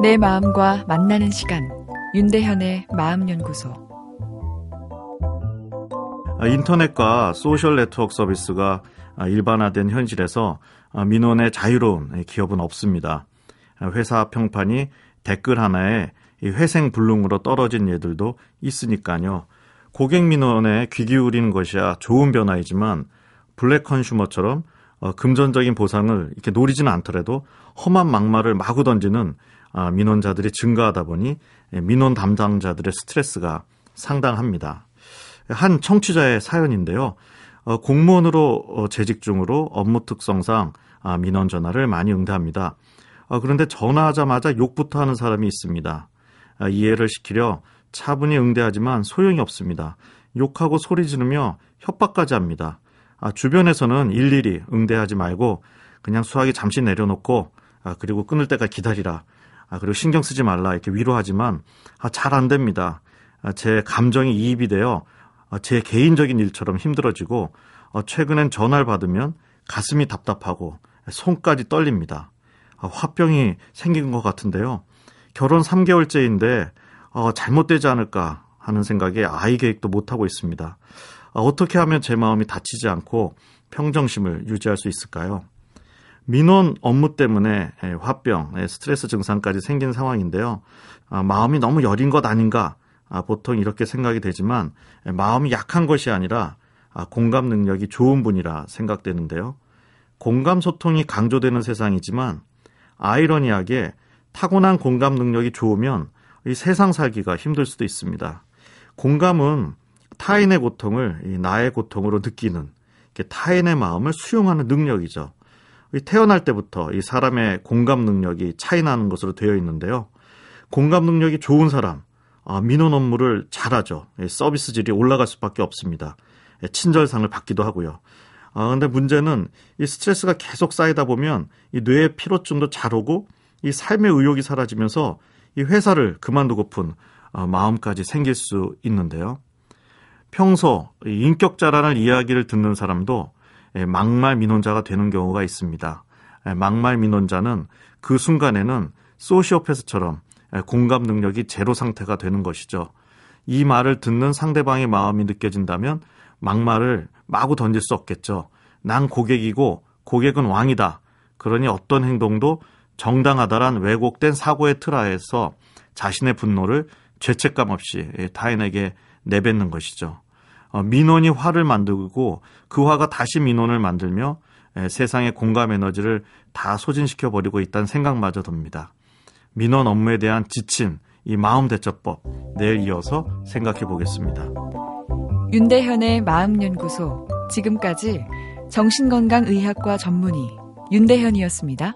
내 마음과 만나는 시간 윤대현의 마음연구소 아, 인터넷과 소셜 네트워크 서비스가 아, 일반화된 현실에서 아, 민원에 자유로운 기업은 없습니다. 회사 평판이 댓글 하나에 회생 불능으로 떨어진 예들도 있으니까요. 고객 민원에 귀 기울이는 것이야 좋은 변화이지만 블랙 컨슈머처럼 어, 금전적인 보상을 이렇게 노리지는 않더라도 험한 막말을 마구 던지는 아, 민원자들이 증가하다 보니 예, 민원 담당자들의 스트레스가 상당합니다. 한 청취자의 사연인데요. 어, 공무원으로 어, 재직 중으로 업무 특성상 아, 민원 전화를 많이 응대합니다. 어, 그런데 전화하자마자 욕부터 하는 사람이 있습니다. 아, 이해를 시키려 차분히 응대하지만 소용이 없습니다. 욕하고 소리 지르며 협박까지 합니다. 아, 주변에서는 일일이 응대하지 말고 그냥 수화기 잠시 내려놓고 아, 그리고 끊을 때까지 기다리라. 아, 그리고 신경 쓰지 말라 이렇게 위로하지만 아, 잘 안 됩니다. 아, 제 감정이 이입이 되어 아, 제 개인적인 일처럼 힘들어지고 어, 최근엔 전화를 받으면 가슴이 답답하고 손까지 떨립니다. 아, 화병이 생긴 것 같은데요. 결혼 3개월째인데 어, 잘못되지 않을까 하는 생각에 아이 계획도 못하고 있습니다. 아, 어떻게 하면 제 마음이 다치지 않고 평정심을 유지할 수 있을까요? 민원 업무 때문에 예, 화병, 예, 스트레스 증상까지 생긴 상황인데요. 아, 마음이 너무 여린 것 아닌가? 아, 보통 이렇게 생각이 되지만 예, 마음이 약한 것이 아니라 아, 공감 능력이 좋은 분이라 생각되는데요. 공감 소통이 강조되는 세상이지만 아이러니하게 타고난 공감 능력이 좋으면 이 세상 살기가 힘들 수도 있습니다. 공감은 타인의 고통을 나의 고통으로 느끼는 타인의 마음을 수용하는 능력이죠. 태어날 때부터 이 사람의 공감 능력이 차이 나는 것으로 되어 있는데요. 공감 능력이 좋은 사람, 아, 민원 업무를 잘하죠. 서비스질이 올라갈 수밖에 없습니다. 친절상을 받기도 하고요. 아, 근데 문제는 이 스트레스가 계속 쌓이다 보면 이 뇌의 피로증도 잘 오고 이 삶의 의욕이 사라지면서 이 회사를 그만두고픈 어, 마음까지 생길 수 있는데요. 평소 인격자라는 이야기를 듣는 사람도 예, 막말 민원자가 되는 경우가 있습니다. 예, 막말 민원자는 그 순간에는 소시오패스처럼 예, 공감 능력이 제로 상태가 되는 것이죠. 이 말을 듣는 상대방의 마음이 느껴진다면 막말을 마구 던질 수 없겠죠. 난 고객이고 고객은 왕이다. 그러니 어떤 행동도 정당하다란 왜곡된 사고의 틀하에서 자신의 분노를 죄책감 없이 타인에게 내뱉는 것이죠. 어, 민원이 화를 만들고 그 화가 다시 민원을 만들며 세상의 공감 에너지를 다 소진시켜 버리고 있다는 생각마저 듭니다. 민원 업무에 대한 지친 이 마음 대처법 내일 이어서 생각해 보겠습니다. 윤대현의 마음 연구소 지금까지 정신건강의학과 전문의 윤대현이었습니다.